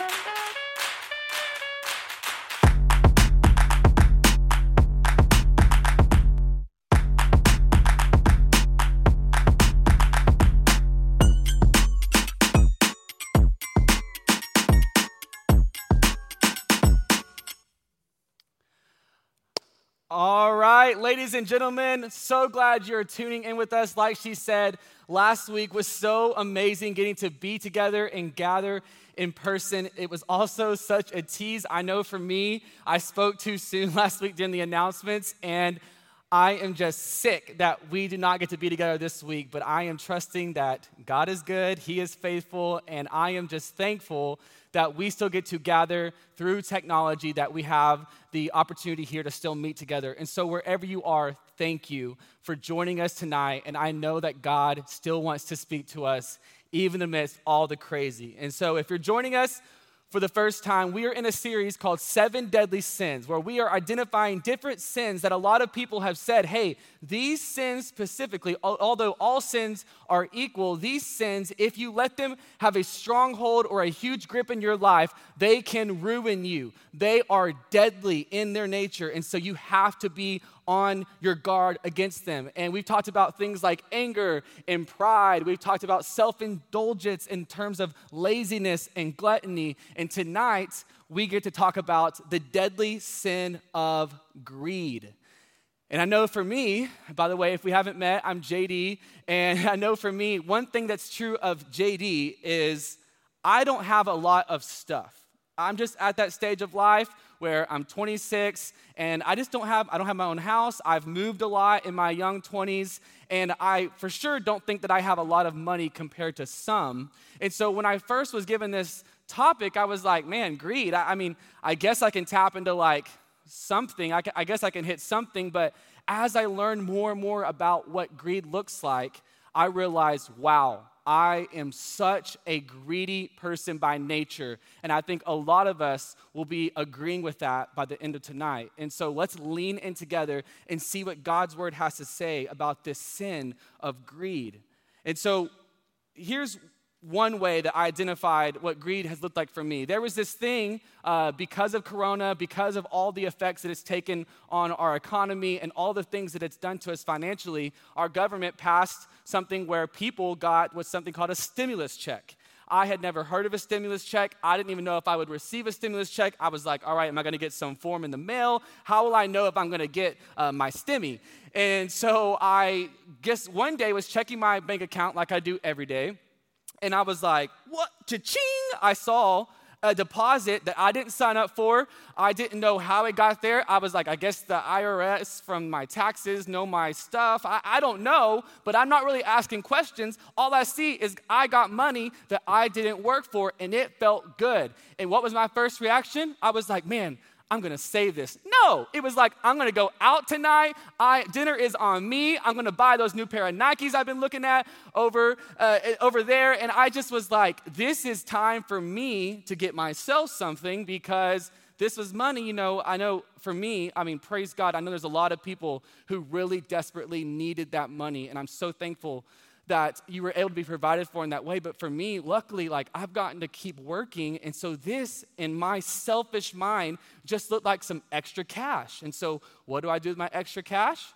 All right, ladies and gentlemen, so glad you're tuning in with us. Like she said, last week was so amazing getting to be together and gather in person. It was also such a tease. I know for me, I spoke too soon last week during the announcements, and I am just sick that we do not get to be together this week, but I am trusting that God is good, He is faithful, and I am just thankful that we still get to gather through technology, that we have the opportunity here to still meet together. And so, wherever you are, thank you for joining us tonight. And I know that God still wants to speak to us, even amidst all the crazy. And so, if you're joining us, for the first time, we are in a series called Seven Deadly Sins, where we are identifying different sins that a lot of people have said, hey, these sins specifically, although all sins are equal, these sins, if you let them have a stronghold or a huge grip in your life, they can ruin you. They are deadly in their nature. And so you have to be on your guard against them. And we've talked about things like anger and pride. We've talked about self indulgence in terms of laziness and gluttony. And tonight, we get to talk about the deadly sin of greed. And I know for me, by the way, if we haven't met, I'm JD. And I know for me, one thing that's true of JD is I don't have a lot of stuff. I'm just at that stage of life where I'm 26 and I just don't have I don't have my own house. I've moved a lot in my young 20s and I for sure don't think that I have a lot of money compared to some. And so when I first was given this topic, I was like, man, greed. I, I mean, I guess I can tap into like something. I, I guess I can hit something, but as I learned more and more about what greed looks like, I realized, wow, I am such a greedy person by nature. And I think a lot of us will be agreeing with that by the end of tonight. And so let's lean in together and see what God's word has to say about this sin of greed. And so here's one way that I identified what greed has looked like for me. There was this thing uh, because of Corona, because of all the effects that it's taken on our economy and all the things that it's done to us financially, our government passed something where people got what's something called a stimulus check. I had never heard of a stimulus check. I didn't even know if I would receive a stimulus check. I was like, all right, am I going to get some form in the mail? How will I know if I'm going to get uh, my stimmy? And so I guess one day was checking my bank account like I do every day and I was like, what? Cha-ching! I saw a deposit that I didn't sign up for. I didn't know how it got there. I was like, I guess the IRS from my taxes know my stuff. I, I, don't know, but I'm not really asking questions. All I see is I got money that I didn't work for, and it felt good. And what was my first reaction? I was like, man, I'm gonna save this. No, it was like, I'm gonna go out tonight. I, dinner is on me. I'm gonna buy those new pair of Nikes I've been looking at over, uh, over there. And I just was like, this is time for me to get myself something because this was money. You know, I know for me, I mean, praise God, I know there's a lot of people who really desperately needed that money. And I'm so thankful that you were able to be provided for in that way. But for me, luckily, like I've gotten to keep working. And so this, in my selfish mind, just looked like some extra cash. And so what do I do with my extra cash?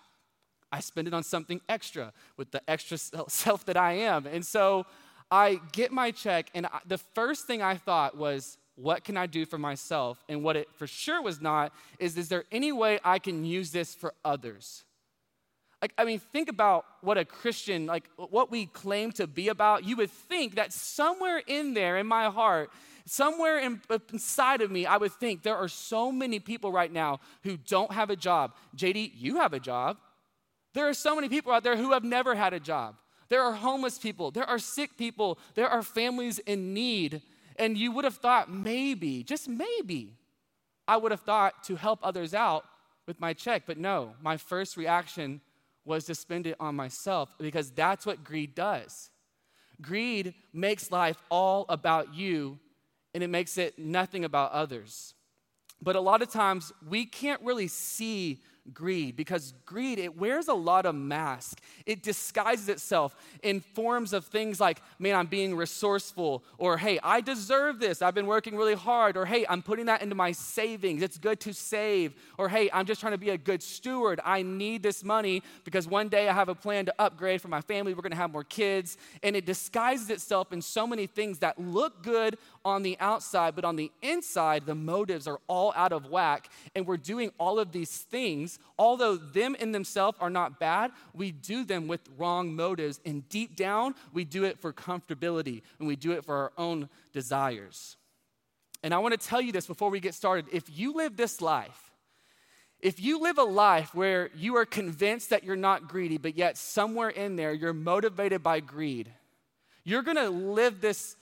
I spend it on something extra with the extra self that I am. And so I get my check, and I, the first thing I thought was, what can I do for myself? And what it for sure was not is, is there any way I can use this for others? Like, I mean, think about what a Christian, like what we claim to be about. You would think that somewhere in there in my heart, somewhere in, inside of me, I would think there are so many people right now who don't have a job. JD, you have a job. There are so many people out there who have never had a job. There are homeless people. There are sick people. There are families in need. And you would have thought, maybe, just maybe, I would have thought to help others out with my check. But no, my first reaction was to spend it on myself because that's what greed does. Greed makes life all about you and it makes it nothing about others. But a lot of times we can't really see greed because greed it wears a lot of masks it disguises itself in forms of things like man i'm being resourceful or hey i deserve this. I've been working really hard or hey i'm putting that into my savings. It's good to save. Or hey i'm just trying to be a good steward. I need this money because one day i have a plan to upgrade for my family. We're going to have more kids. And it disguises itself in so many things that look good on the outside but on the inside the motives are all out of whack and we're doing all of these things although them in themselves are not bad, we do them with wrong motives. And deep down, we do it for comfortability and we do it for our own desires. And I want to tell you this before we get started. If you live this life, if you live a life where you are convinced that you're not greedy, but yet somewhere in there you're motivated by greed, you're gonna live this,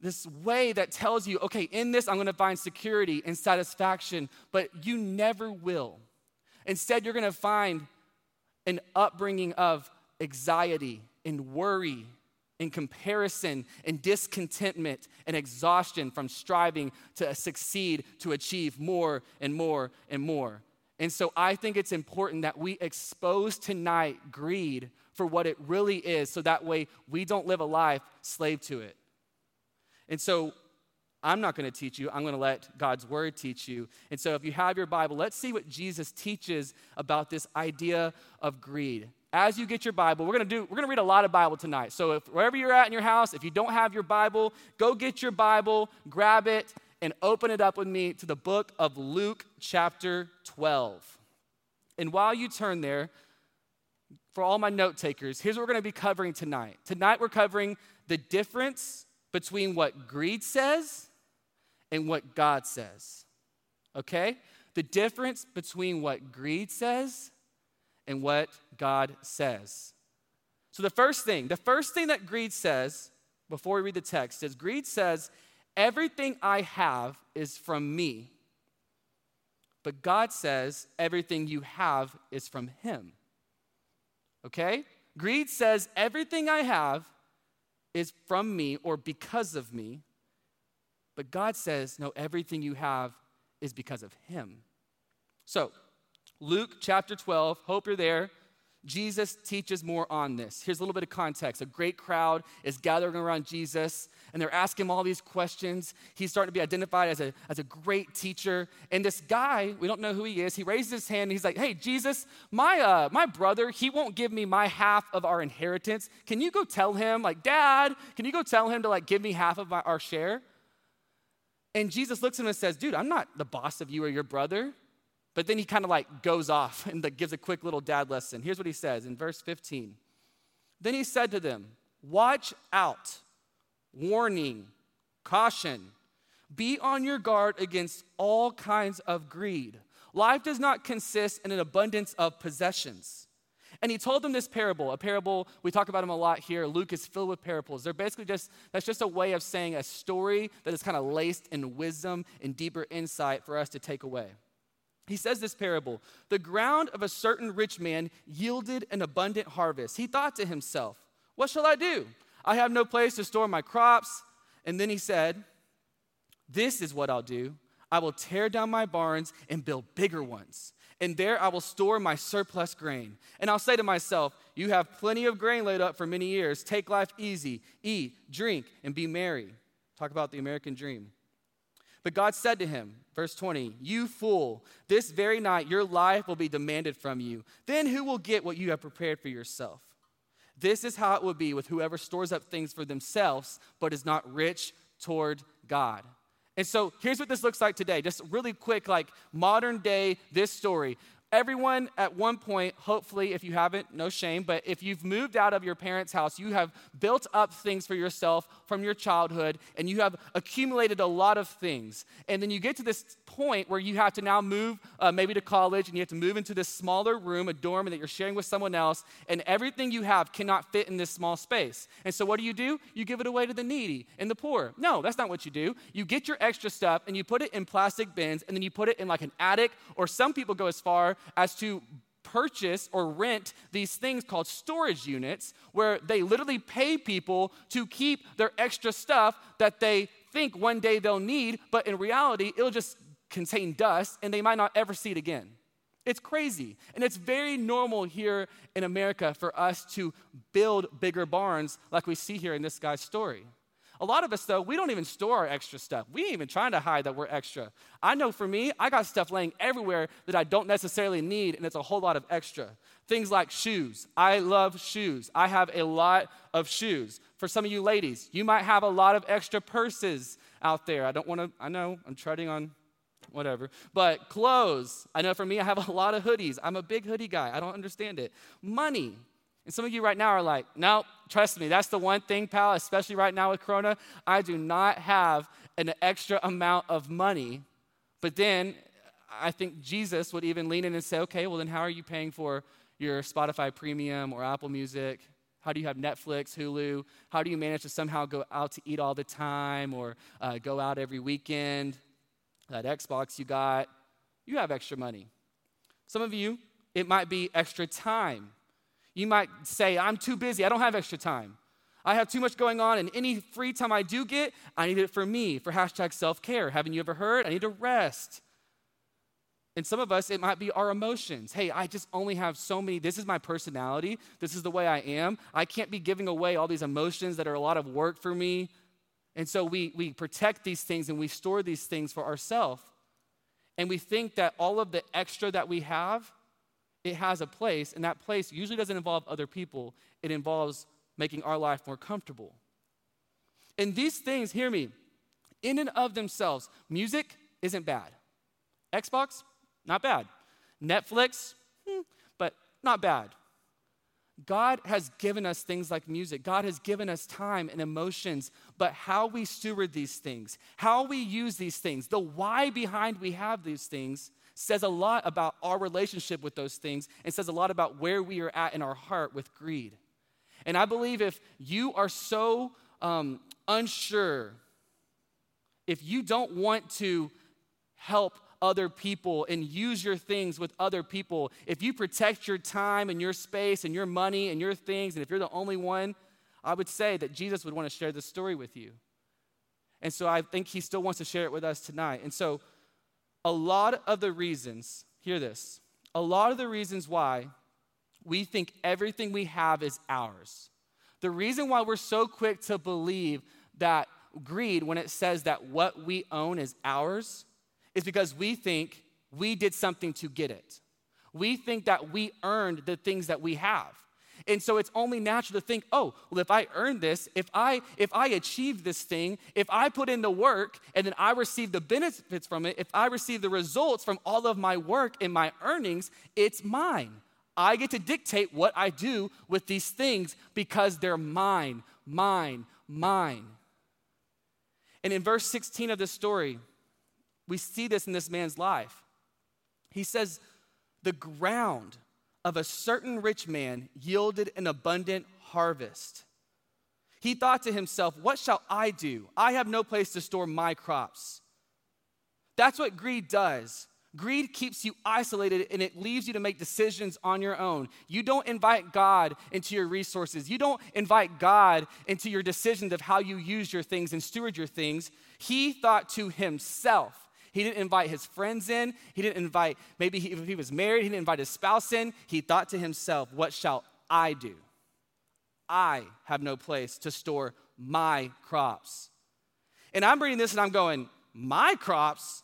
this way that tells you, okay, in this I'm gonna find security and satisfaction, but you never will. Instead, you're to find an upbringing of anxiety and worry and comparison and discontentment and exhaustion from striving to succeed to achieve more and more and more. And so I think it's important that we expose tonight greed for what it really is so that way we don't live a life slave to it. And so I'm not going to teach you. I'm going to let God's word teach you. And so, if you have your Bible, let's see what Jesus teaches about this idea of greed. As you get your Bible, we're going to do we're going to read a lot of Bible tonight. So, if wherever you're at in your house, if you don't have your Bible, go get your Bible, grab it, and open it up with me to the book of Luke, chapter 12. And while you turn there, for all my note takers, here's what we're going to be covering tonight. Tonight, we're covering the difference between what greed says and what God says. Okay? The difference between what greed says and what God says. So, the first thing, the first thing that greed says, before we read the text, is greed says, Everything I have is from me. But God says, Everything you have is from Him. Okay? Greed says, Everything I have is from me or because of me. But God says, no, everything you have is because of Him. So, Luke chapter 12, hope you're there. Jesus teaches more on this. Here's a little bit of context. A great crowd is gathering around Jesus, and they're asking him all these questions. He's starting to be identified as a, as a great teacher. And this guy, we don't know who he is, he raises his hand and he's like, Hey, Jesus, my, uh, my brother, he won't give me my half of our inheritance. Can you go tell him, like, Dad, can you go tell him to like give me half of my, our share? And Jesus looks at him and says, Dude, I'm not the boss of you or your brother. But then he kind of like goes off and gives a quick little dad lesson. Here's what he says in verse 15. Then he said to them, Watch out, warning, caution. Be on your guard against all kinds of greed. Life does not consist in an abundance of possessions. And he told them this parable, a parable, we talk about them a lot here. Luke is filled with parables. They're basically just, that's just a way of saying a story that is kind of laced in wisdom and deeper insight for us to take away. He says this parable The ground of a certain rich man yielded an abundant harvest. He thought to himself, What shall I do? I have no place to store my crops. And then he said, This is what I'll do I will tear down my barns and build bigger ones and there I will store my surplus grain. And I'll say to myself, You have plenty of grain laid up for many years. Take life easy, eat, drink, and be merry. Talk about the American dream. But God said to him, verse 20, You fool, this very night your life will be demanded from you. Then who will get what you have prepared for yourself? This is how it will be with whoever stores up things for themselves, but is not rich toward God. And so here's what this looks like today. Just really quick, like modern day, this story. Everyone at one point, hopefully, if you haven't, no shame, but if you've moved out of your parents' house, you have built up things for yourself from your childhood and you have accumulated a lot of things. And then you get to this point where you have to now move uh, maybe to college and you have to move into this smaller room, a dorm that you're sharing with someone else, and everything you have cannot fit in this small space. And so what do you do? You give it away to the needy and the poor. No, that's not what you do. You get your extra stuff and you put it in plastic bins and then you put it in like an attic, or some people go as far as to purchase or rent these things called storage units where they literally pay people to keep their extra stuff that they think one day they'll need, but in reality, it'll just contain dust and they might not ever see it again. It's crazy. And it's very normal here in America for us to build bigger barns like we see here in this guy's story. A lot of us, though, we don't even store our extra stuff. We ain't even trying to hide that we're extra. I know for me, I got stuff laying everywhere that I don't necessarily need, and it's a whole lot of extra. Things like shoes. I love shoes. I have a lot of shoes. For some of you ladies, you might have a lot of extra purses out there. I don't want to, I know, I'm treading on whatever. But clothes, I know for me, I have a lot of hoodies. I'm a big hoodie guy. I don't understand it. Money. And some of you right now are like, no, trust me, that's the one thing, pal, especially right now with Corona. I do not have an extra amount of money. But then I think Jesus would even lean in and say, okay, well, then how are you paying for your Spotify premium or Apple Music? How do you have Netflix, Hulu? How do you manage to somehow go out to eat all the time or uh, go out every weekend? that Xbox you got, you have extra money. Some of you, it might be extra time. You might say, I'm too busy, I don't have extra time. I have too much going on, and any free time I do get, I need it for me, for hashtag self care. Haven't you ever heard? I need to rest. And some of us, it might be our emotions. Hey, I just only have so many. This is my personality. This is the way I am. I can't be giving away all these emotions that are a lot of work for me. And so we, we protect these things and we store these things for ourselves. And we think that all of the extra that we have, it has a place, and that place usually doesn't involve other people, it involves making our life more comfortable. And these things, hear me, in and of themselves, music isn't bad. Xbox, not bad. Netflix, hmm, but not bad. God has given us things like music. God has given us time and emotions, but how we steward these things, how we use these things, the why behind we have these things says a lot about our relationship with those things and says a lot about where we are at in our heart with greed. And I believe if you are so um, unsure, if you don't want to help other people and use your things with other people, if you protect your time and your space and your money and your things, and if you're the only one, I would say that Jesus would want to share this story with you. And so I think he still wants to share it with us tonight. And so, a lot of the reasons, hear this, a lot of the reasons why we think everything we have is ours. The reason why we're so quick to believe that greed, when it says that what we own is ours, is because we think we did something to get it. We think that we earned the things that we have. And so it's only natural to think, oh, well, if I earn this, if I if I achieve this thing, if I put in the work and then I receive the benefits from it, if I receive the results from all of my work and my earnings, it's mine. I get to dictate what I do with these things because they're mine, mine, mine. And in verse 16 of this story, we see this in this man's life. He says, The ground of a certain rich man yielded an abundant harvest. He thought to himself, What shall I do? I have no place to store my crops. That's what greed does. Greed keeps you isolated and it leaves you to make decisions on your own. You don't invite God into your resources. You don't invite God into your decisions of how you use your things and steward your things. He thought to himself, he didn't invite his friends in. He didn't invite, maybe he, if he was married, he didn't invite his spouse in. He thought to himself, What shall I do? I have no place to store my crops. And I'm reading this and I'm going, My crops?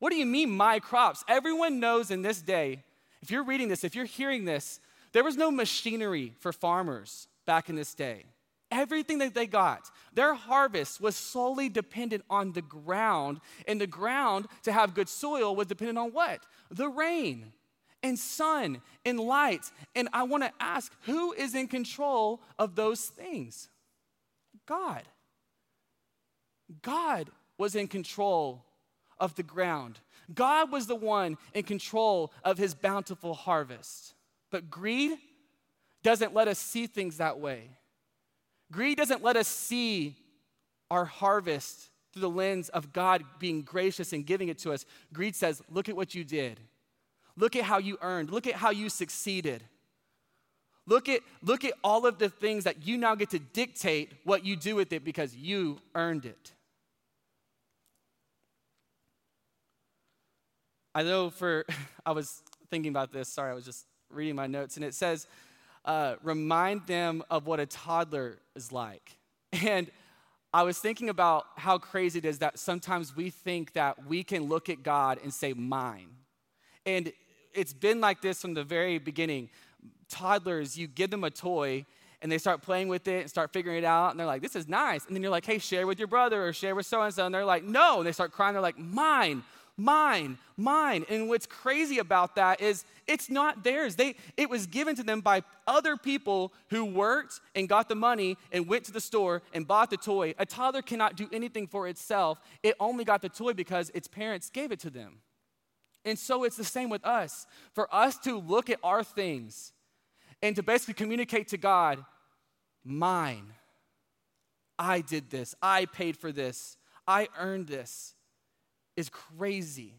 What do you mean, my crops? Everyone knows in this day, if you're reading this, if you're hearing this, there was no machinery for farmers back in this day everything that they got. Their harvest was solely dependent on the ground, and the ground to have good soil was dependent on what? The rain and sun and light. And I want to ask who is in control of those things? God. God was in control of the ground. God was the one in control of his bountiful harvest. But greed doesn't let us see things that way. Greed doesn't let us see our harvest through the lens of God being gracious and giving it to us. Greed says, Look at what you did. Look at how you earned. Look at how you succeeded. Look at, look at all of the things that you now get to dictate what you do with it because you earned it. I know for, I was thinking about this. Sorry, I was just reading my notes, and it says, uh, remind them of what a toddler is like. And I was thinking about how crazy it is that sometimes we think that we can look at God and say, mine. And it's been like this from the very beginning. Toddlers, you give them a toy and they start playing with it and start figuring it out and they're like, this is nice. And then you're like, hey, share with your brother or share with so and so. And they're like, no. And they start crying. They're like, mine mine, mine. And what's crazy about that is it's not theirs. They, it was given to them by other people who worked and got the money and went to the store and bought the toy. A toddler cannot do anything for itself. It only got the toy because its parents gave it to them. And so it's the same with us. For us to look at our things and to basically communicate to God, mine. I did this. I paid for this. I earned this is crazy.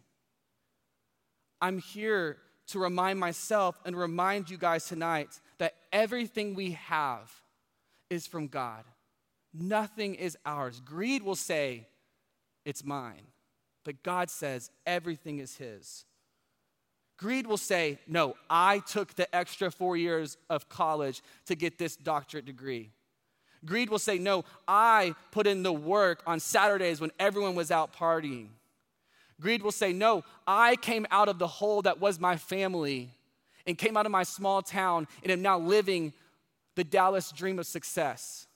I'm here to remind myself and remind you guys tonight that everything we have is from God. Nothing is ours. Greed will say, it's mine. But God says, everything is His. Greed will say, no, I took the extra four years of college to get this doctorate degree. Greed will say, no, I put in the work on Saturdays when everyone was out partying. Greed will say, No, I came out of the hole that was my family and came out of my small town and am now living the Dallas dream of success.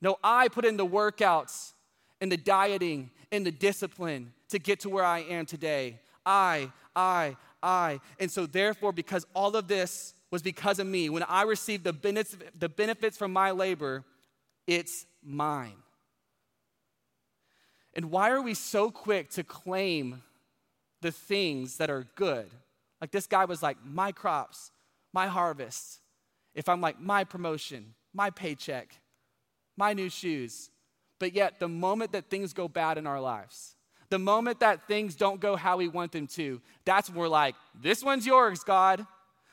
No, I put in the workouts and the dieting and the discipline to get to where I am today. I, I, I. And so, therefore, because all of this was because of me, when I received the benefits, from my labor, it's mine. And why are we so quick to claim the things that are good? Like this guy was like, my crops, my harvest. If I'm like, my promotion, my paycheck, my new shoes. But yet, the moment that things go bad in our lives, the moment that things don't go how we want them to, that's when we're like, this one's yours, God.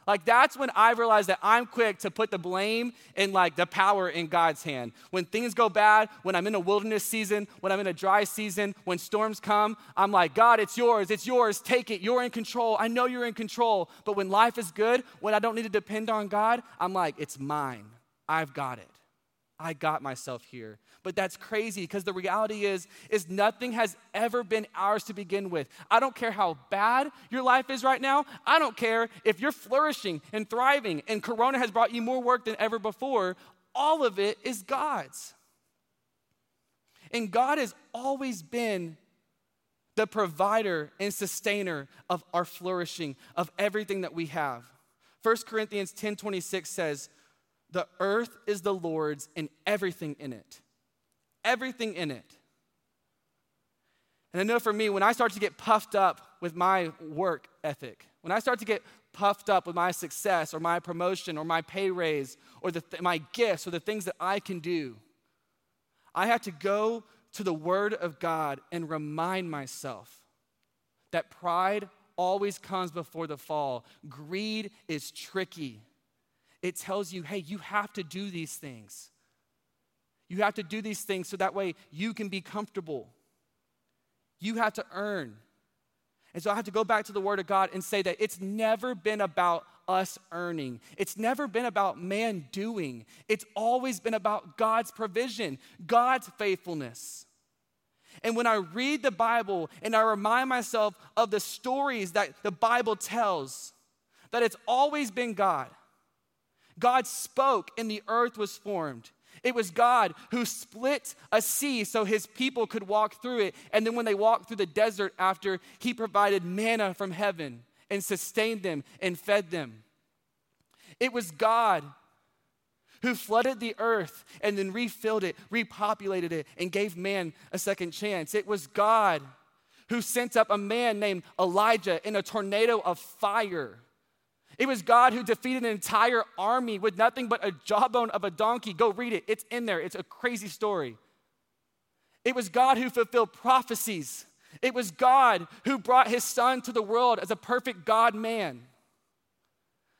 Like that's when I realized that I'm quick to put the blame and like the power in God's hand. When things go bad, when I'm in a wilderness season, when I'm in a dry season, when storms come, I'm like, God, it's yours, it's yours, take it, you're in control. I know you're in control. But when life is good, when I don't need to depend on God, I'm like, it's mine. I've got it. I got myself here. But that's crazy because the reality is is nothing has ever been ours to begin with. I don't care how bad your life is right now. I don't care if you're flourishing and thriving and corona has brought you more work than ever before. All of it is God's. And God has always been the provider and sustainer of our flourishing, of everything that we have. 1 Corinthians 10:26 says, the earth is the Lord's and everything in it. Everything in it. And I know for me, when I start to get puffed up with my work ethic, when I start to get puffed up with my success or my promotion or my pay raise or the th- my gifts or the things that I can do, I have to go to the Word of God and remind myself that pride always comes before the fall. Greed is tricky it tells you, hey, you have to do these things. You have to do these things so that way you can be comfortable. You have to earn. And so I have to go back to the Word of God and say that it's never been about us earning. It's never been about man doing. It's always been about God's provision, God's faithfulness. And when I read the Bible and I remind myself of the stories that the Bible tells, that it's always been God. God spoke and the earth was formed. It was God who split a sea so his people could walk through it. And then when they walked through the desert after, he provided manna from heaven and sustained them and fed them. It was God who flooded the earth and then refilled it, repopulated it, and gave man a second chance. It was God who sent up a man named Elijah in a tornado of fire it was God who defeated an entire army with nothing but a jawbone of a donkey. Go read it, it's in there. It's a crazy story. It was God who fulfilled prophecies. It was God who brought his son to the world as a perfect God man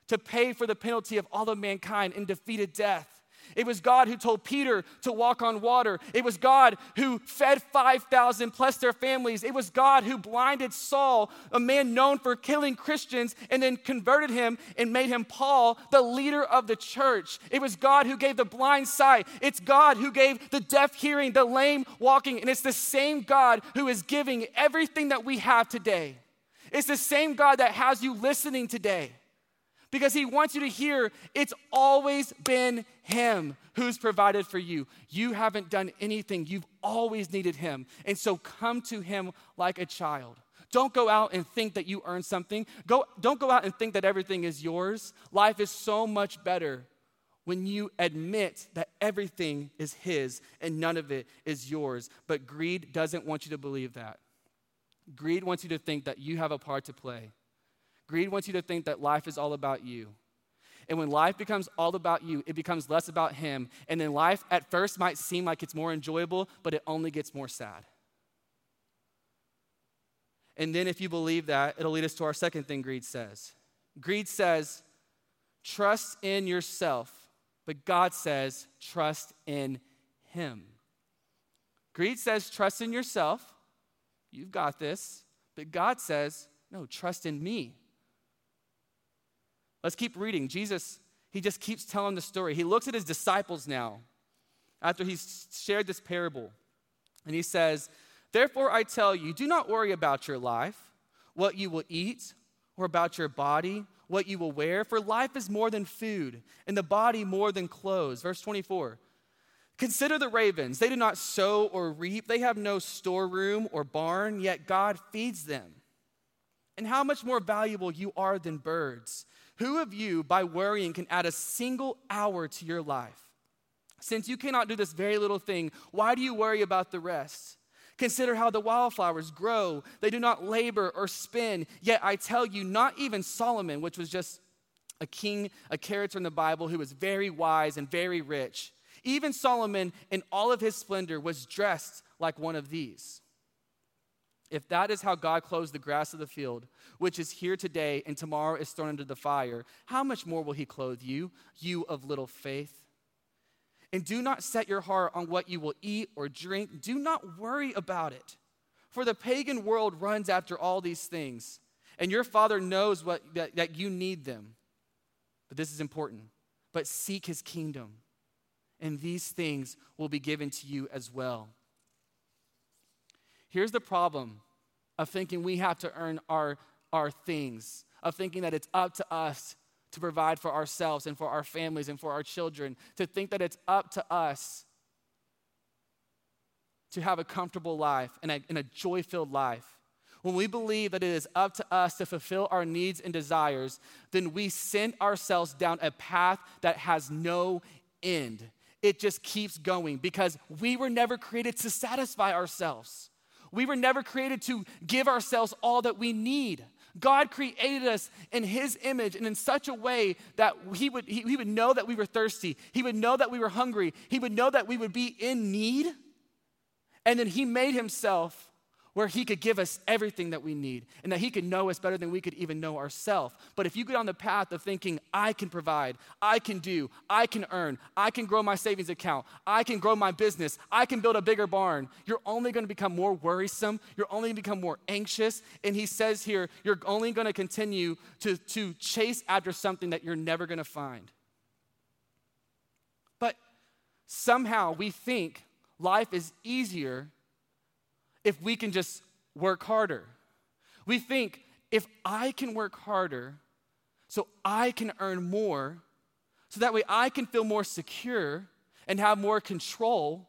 to pay for the penalty of all of mankind and defeated death. It was God who told Peter to walk on water. It was God who fed 5,000 plus their families. It was God who blinded Saul, a man known for killing Christians, and then converted him and made him Paul, the leader of the church. It was God who gave the blind sight. It's God who gave the deaf hearing, the lame walking. And it's the same God who is giving everything that we have today. It's the same God that has you listening today because he wants you to hear it's always been him who's provided for you. You haven't done anything, you've always needed him. And so come to him like a child. Don't go out and think that you earn something. Go, don't go out and think that everything is yours. Life is so much better when you admit that everything is his and none of it is yours. But greed doesn't want you to believe that. Greed wants you to think that you have a part to play. Greed wants you to think that life is all about you. And when life becomes all about you, it becomes less about Him. And then life at first might seem like it's more enjoyable, but it only gets more sad. And then if you believe that, it'll lead us to our second thing greed says. Greed says, trust in yourself, but God says, trust in Him. Greed says, trust in yourself. You've got this. But God says, no, trust in me. Let's keep reading. Jesus, he just keeps telling the story. He looks at his disciples now after he's shared this parable, and he says, Therefore, I tell you, do not worry about your life, what you will eat, or about your body, what you will wear, for life is more than food, and the body more than clothes. Verse 24. Consider the ravens. They do not sow or reap, they have no storeroom or barn, yet God feeds them. And how much more valuable you are than birds. Who of you, by worrying, can add a single hour to your life? Since you cannot do this very little thing, why do you worry about the rest? Consider how the wildflowers grow. They do not labor or spin. Yet I tell you, not even Solomon, which was just a king, a character in the Bible who was very wise and very rich, even Solomon, in all of his splendor, was dressed like one of these. If that is how God clothes the grass of the field, which is here today and tomorrow is thrown into the fire, how much more will He clothe you, you of little faith? And do not set your heart on what you will eat or drink. Do not worry about it. For the pagan world runs after all these things, and your Father knows what, that, that you need them. But this is important. But seek His kingdom, and these things will be given to you as well. Here's the problem of thinking we have to earn our, our things, of thinking that it's up to us to provide for ourselves and for our families and for our children, to think that it's up to us to have a comfortable life and a, and a joy filled life. When we believe that it is up to us to fulfill our needs and desires, then we send ourselves down a path that has no end. It just keeps going because we were never created to satisfy ourselves. We were never created to give ourselves all that we need. God created us in His image and in such a way that he would, he, he would know that we were thirsty. He would know that we were hungry. He would know that we would be in need. And then He made Himself where He could give us everything that we need and that He could know us better than we could even know ourselves. But if you get on the path of thinking, I can provide, I can do, I can earn, I can grow my savings account, I can grow my business, I can build a bigger barn, you're only going to become more worrisome, you're only going to become more anxious. And He says here, you're only going to continue to, to chase after something that you're never going to find. But somehow we think life is easier if we can just work harder. We think if I can work harder so I can earn more, so that way I can feel more secure and have more control,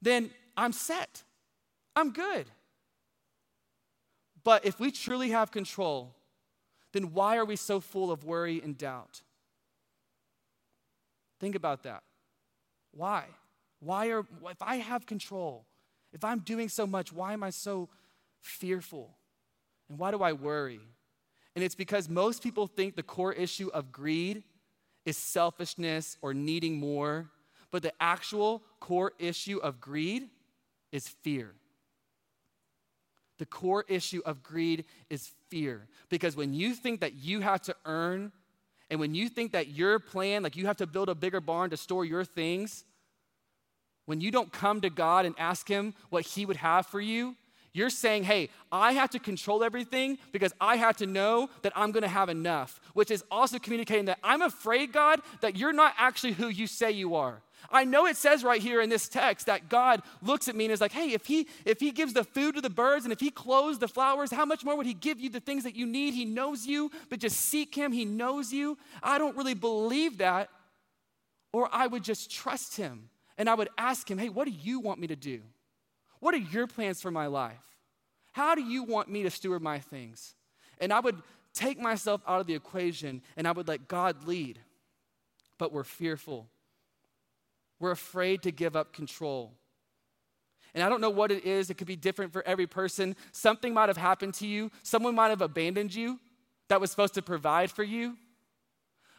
then I'm set. I'm good. But if we truly have control, then why are we so full of worry and doubt? Think about that. Why? Why are, if I have control, if I'm doing so much, why am I so fearful? And why do I worry? And it's because most people think the core issue of greed is selfishness or needing more, but the actual core issue of greed is fear. The core issue of greed is fear. Because when you think that you have to earn And when you think that your plan, like you have to build a bigger barn to store your things, when you don't come to God and ask Him what He would have for you, you're saying, hey, I have to control everything because I have to know that I'm gonna have enough, which is also communicating that I'm afraid, God, that you're not actually who you say you are. I know it says right here in this text that God looks at me and is like, hey, if he if he gives the food to the birds and if he clothes the flowers, how much more would he give you the things that you need? He knows you, but just seek him, he knows you. I don't really believe that. Or I would just trust him and I would ask him, hey, what do you want me to do? What are your plans for my life? How do you want me to steward my things? And I would take myself out of the equation and I would let God lead. But we're fearful. We're afraid to give up control. And I don't know what it is, it could be different for every person. Something might have happened to you, someone might have abandoned you that was supposed to provide for you.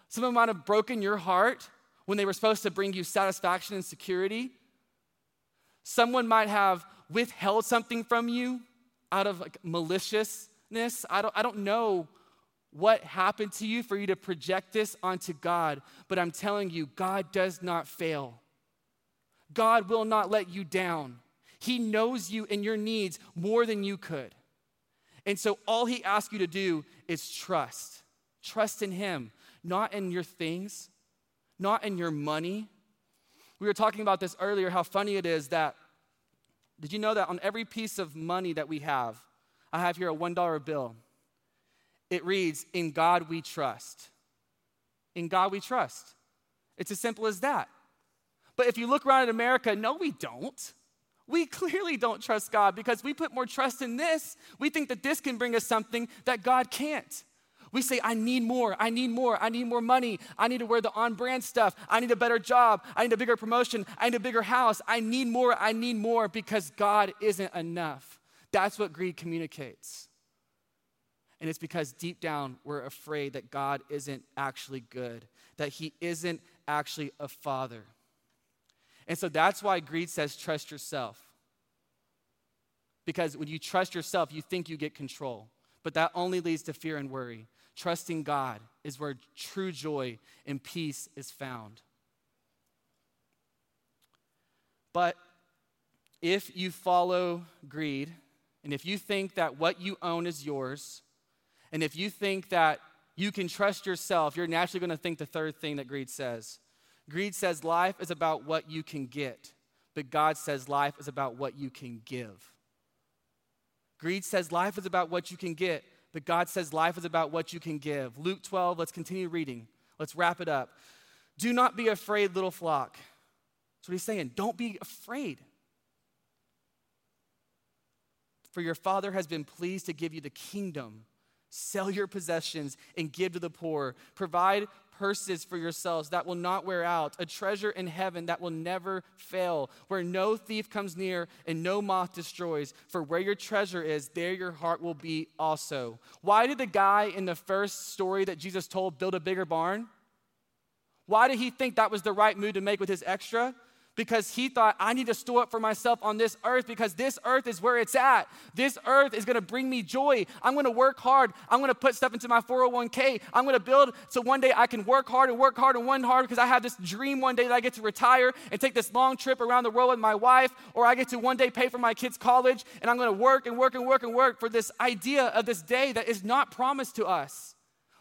Someone might have broken your heart when they were supposed to bring you satisfaction and security. Someone might have withheld something from you out of like maliciousness. I don't, I don't know what happened to you for you to project this onto God, but I'm telling you, God does not fail. God will not let you down. He knows you and your needs more than you could. And so all he asks you to do is trust. Trust in him, not in your things, not in your money. We were talking about this earlier how funny it is that did you know that on every piece of money that we have, I have here a $1 bill. It reads, In God we trust. In God we trust. It's as simple as that. But if you look around in America, no, we don't. We clearly don't trust God because we put more trust in this. We think that this can bring us something that God can't. We say, I need more, I need more, I need more money, I need to wear the on brand stuff, I need a better job, I need a bigger promotion, I need a bigger house, I need more, I need more because God isn't enough. That's what greed communicates. And it's because deep down we're afraid that God isn't actually good, that He isn't actually a father. And so that's why greed says, trust yourself. Because when you trust yourself, you think you get control. But that only leads to fear and worry. Trusting God is where true joy and peace is found. But if you follow greed, and if you think that what you own is yours, and if you think that you can trust yourself, you're naturally going to think the third thing that greed says. Greed says life is about what you can get, but God says life is about what you can give. Greed says life is about what you can get, but God says life is about what you can give. Luke 12, let's continue reading. Let's wrap it up. Do not be afraid, little flock. That's what he's saying. Don't be afraid. For your Father has been pleased to give you the kingdom. Sell your possessions and give to the poor. Provide purses for yourselves that will not wear out, a treasure in heaven that will never fail, where no thief comes near and no moth destroys. For where your treasure is, there your heart will be also. Why did the guy in the first story that Jesus told build a bigger barn? Why did he think that was the right move to make with his extra? Because he thought, I need to store up for myself on this earth because this earth is where it's at. This earth is gonna bring me joy. I'm gonna work hard. I'm gonna put stuff into my 401k. I'm gonna build so one day I can work hard and work hard and one hard because I have this dream one day that I get to retire and take this long trip around the world with my wife, or I get to one day pay for my kids' college and I'm gonna work and work and work and work for this idea of this day that is not promised to us.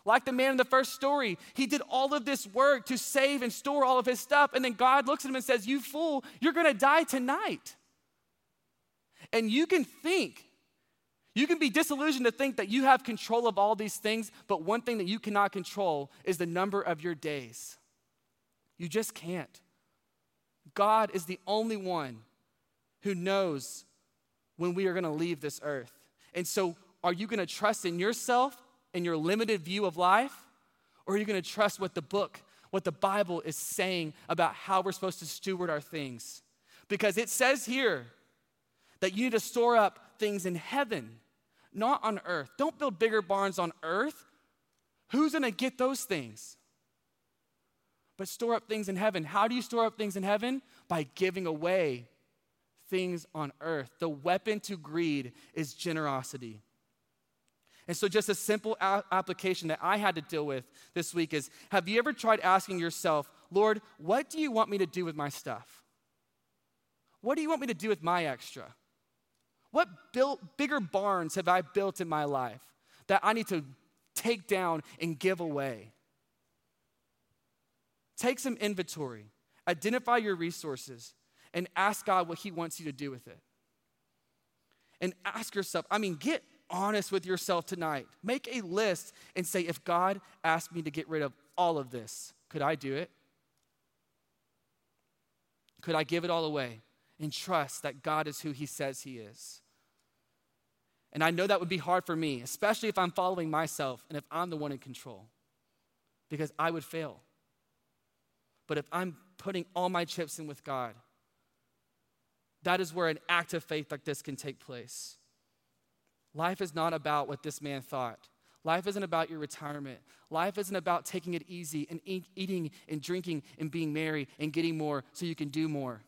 Like the man in the first story, he did all of this work to save and store all of his stuff. And then God looks at him and says, You fool, you're going to die tonight. And you can think, you can be disillusioned to think that you have control of all these things, but one thing that you cannot control is the number of your days. You just can't. God is the only one who knows when we are going to leave this earth. And so, are you going to trust in yourself in your limited view of life? Or are you going to trust what the book, what the Bible is saying about how we're supposed to steward our things? Because it says here that you need to store up things in heaven, not on earth. Don't build bigger barns on earth. Who's going to get those things? But store up things in heaven. How do you store up things in heaven? By giving away things on earth. The weapon to greed is generosity. And so, just a simple a- application that I had to deal with this week is Have you ever tried asking yourself, Lord, what do you want me to do with my stuff? What do you want me to do with my extra? What built, bigger barns have I built in my life that I need to take down and give away? Take some inventory, identify your resources, and ask God what He wants you to do with it. And ask yourself, I mean, get honest with yourself tonight. Make a list and say, if God asked me to get rid of all of this, could I do it? Could I give it all away and trust that God is who He says He is? And I know that would be hard for me, especially if I'm following myself and if I'm the one in control, because I would fail. But if I'm putting all my chips in with God, that is where an act of faith like this can take place. Life is not about what this man thought. Life isn't about your retirement. Life isn't about taking it easy and eat, eating and drinking and being merry and getting more so you can do more.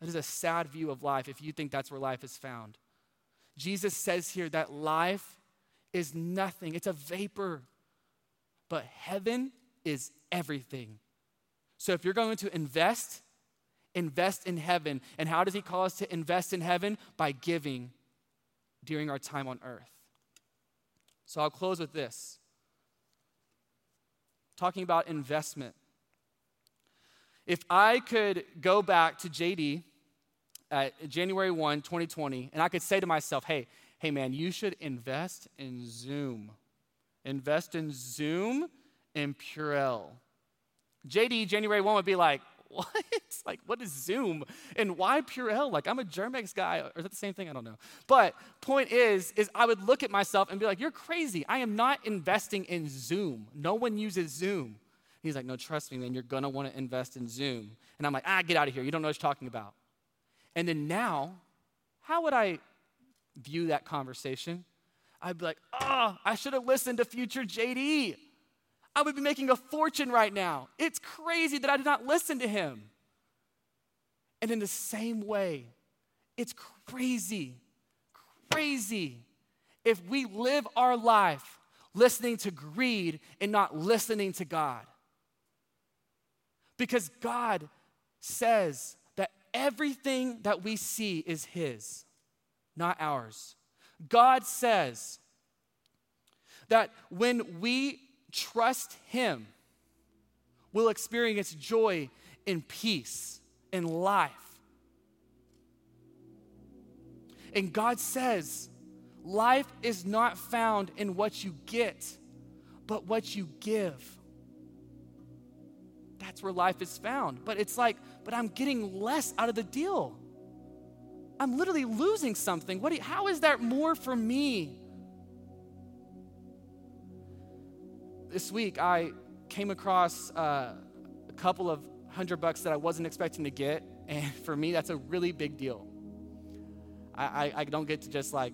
That is a sad view of life if you think that's where life is found. Jesus says here that life is nothing, it's a vapor, but heaven is everything. So if you're going to invest, invest in heaven. And how does he call us to invest in heaven? By giving during our time on earth. So I'll close with this talking about investment. If I could go back to JD at January 1, 2020, and I could say to myself, hey, hey man, you should invest in Zoom. Invest in Zoom and Purell. JD, January 1 would be like, what? like, what is Zoom? And why Purell? Like, I'm a Germ-X guy. Or is that the same thing? I don't know. But point is, is I would look at myself and be like, you're crazy. I am not investing in Zoom. No one uses Zoom. He's like, no, trust me, man. You're want to invest in Zoom. And I'm like, ah, get out of here. You don't know what you're talking about. And then now, how would I view that conversation? I'd be like, oh, I should have listened to future JD. I would be making a fortune right now. It's crazy that I did not listen to him. And in the same way, it's crazy, crazy if we live our life listening to greed and not listening to God. Because God says that everything that we see is His, not ours. God says that when we trust Him, we'll experience joy and peace and life. And God says, life is not found in what you get, but what you give. That's where life is found. But it's like, but I'm getting less out of the deal. I'm literally losing something. What you, how is that more for me this week I came across uh, a couple of hundred bucks that I wasn't expecting to get, and for me, that's a really big deal. I, I, I don't get to just like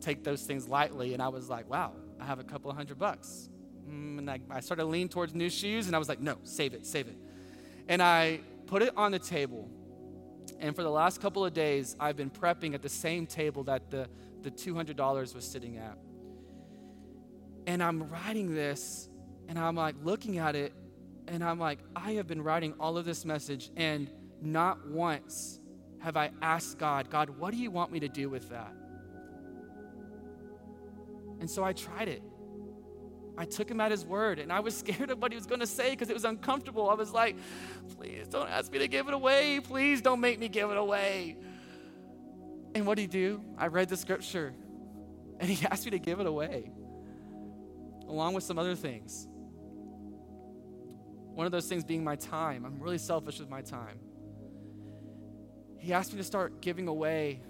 take those things lightly, and I was like, wow, I have a couple of hundred bucks. Mm, and I, I started to lean towards new shoes, and I was like, no, save it, save it. And I put it on the table. And for the last couple of days, I've been prepping at the same table that the, the $200 was sitting at. And I'm writing this, and I'm like looking at it, and I'm like, I have been writing all of this message, and not once have I asked God, God, what do you want me to do with that? And so I tried it. I took him at his word, and I was scared of what he was going to say because it was uncomfortable. I was like, please don't ask me to give it away. Please don't make me give it away. And what did he do? I read the scripture, and he asked me to give it away along with some other things. One of those things being my time. I'm really selfish with my time. He asked me to start giving away.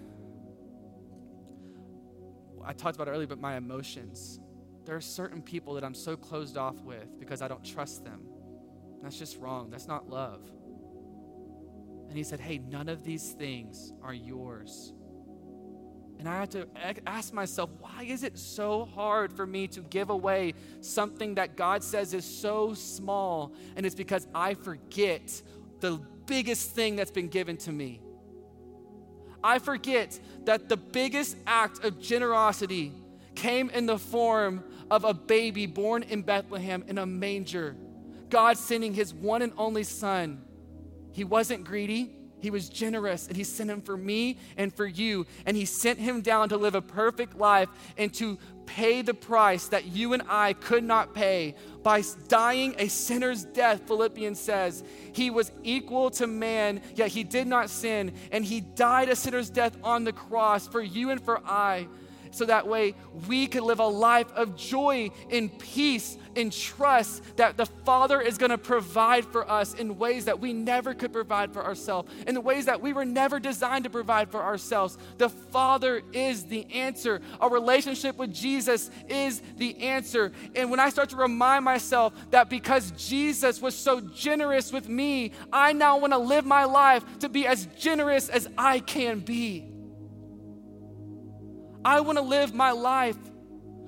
I talked about it earlier, but my emotions. There are certain people that I'm so closed off with because I don't trust them. That's just wrong. That's not love. And he said, Hey, none of these things are yours. And I had to ask myself, why is it so hard for me to give away something that God says is so small? And it's because I forget the biggest thing that's been given to me. I forget that the biggest act of generosity came in the form of a baby born in Bethlehem in a manger. God sending his one and only son. He wasn't greedy, he was generous, and he sent him for me and for you. And he sent him down to live a perfect life and to pay the price that you and I could not pay by dying a sinner's death, Philippians says. He was equal to man, yet he did not sin, and he died a sinner's death on the cross for you and for I so that way we could live a life of joy and peace, and trust that the Father is going to provide for us in ways that we never could provide for ourselves, in the ways that we were never designed to provide for ourselves. The Father is the answer. Our relationship with Jesus is the answer. And when I start to remind myself that because Jesus was so generous with me, I now want to live my life to be as generous as I can be. I want to live my life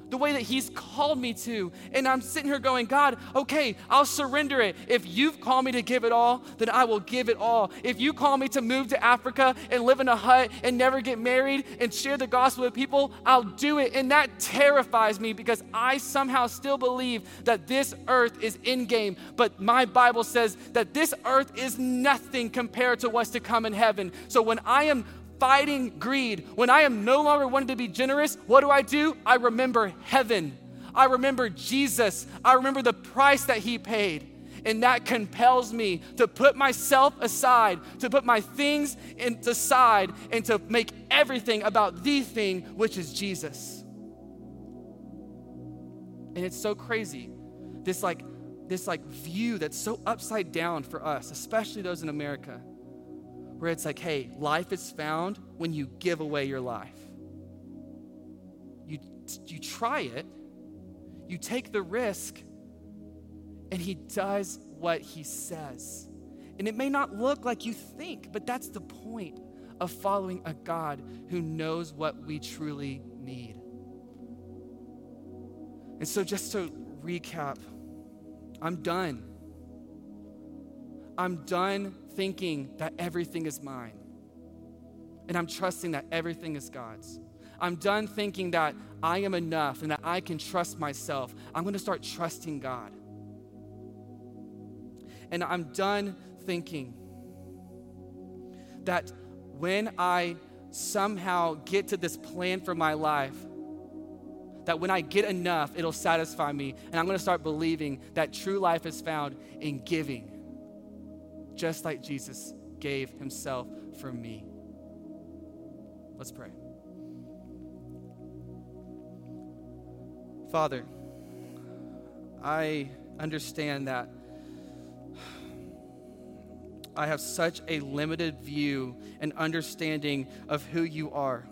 the way that He's called me to. And I'm sitting here going, God, okay, I'll surrender it. If you've called me to give it all, then I will give it all. If you call me to move to Africa and live in a hut and never get married and share the gospel with people, I'll do it. And that terrifies me because I somehow still believe that this earth is in game. But my Bible says that this earth is nothing compared to what's to come in heaven. So when I am fighting greed, when I am no longer wanting to be generous, what do I do? I remember heaven. I remember Jesus. I remember the price that He paid. And that compels me to put myself aside, to put my things aside, and to make everything about the thing, which is Jesus. And it's so crazy. This like this like view that's so upside down for us, especially those in America where it's like, hey, life is found when you give away your life. You, you try it, you take the risk, and He does what He says. And it may not look like you think, but that's the point of following a God who knows what we truly need. And so, just to recap, I'm done. I'm done thinking that everything is mine. And I'm trusting that everything is God's. I'm done thinking that I am enough and that I can trust myself. I'm going to start trusting God. And I'm done thinking that when I somehow get to this plan for my life, that when I get enough, it'll satisfy me. And I'm going to start believing that true life is found in giving just like Jesus gave himself for me. Let's pray. Father, I understand that I have such a limited view and understanding of who you are.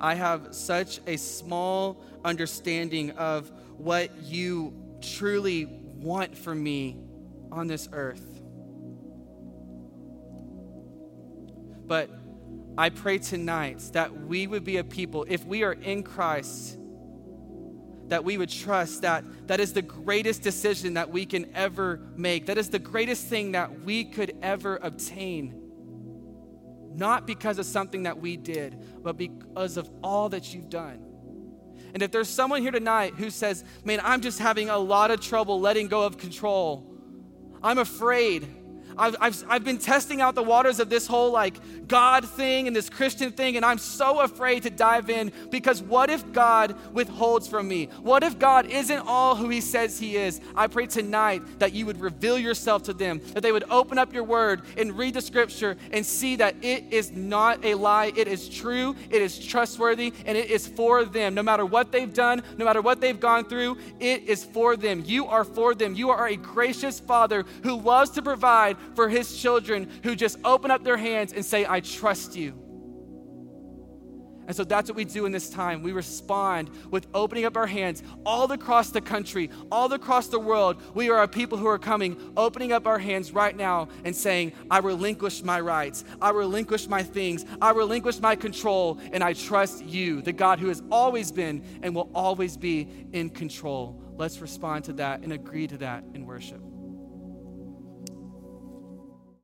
I have such a small understanding of what you truly want for me on this earth. But I pray tonight that we would be a people, if we are in Christ, that we would trust that that is the greatest decision that we can ever make. That is the greatest thing that we could ever obtain. Not because of something that we did, but because of all that you've done. And if there's someone here tonight who says, Man, I'm just having a lot of trouble letting go of control, I'm afraid. I've, I've, I've been testing out the waters of this whole like God thing and this Christian thing, and I'm so afraid to dive in because what if God withholds from me? What if God isn't all who He says He is? I pray tonight that you would reveal yourself to them, that they would open up your word and read the scripture and see that it is not a lie, it is true, it is trustworthy, and it is for them. No matter what they've done, no matter what they've gone through, it is for them. You are for them. You are a gracious Father who loves to provide for His children who just open up their hands and say, I trust you. And so that's what we do in this time. We respond with opening up our hands all across the country, all across the world. We are a people who are coming, opening up our hands right now and saying, I relinquish my rights, I relinquish my things, I relinquish my control, and I trust you, the God who has always been and will always be in control. Let's respond to that and agree to that in worship.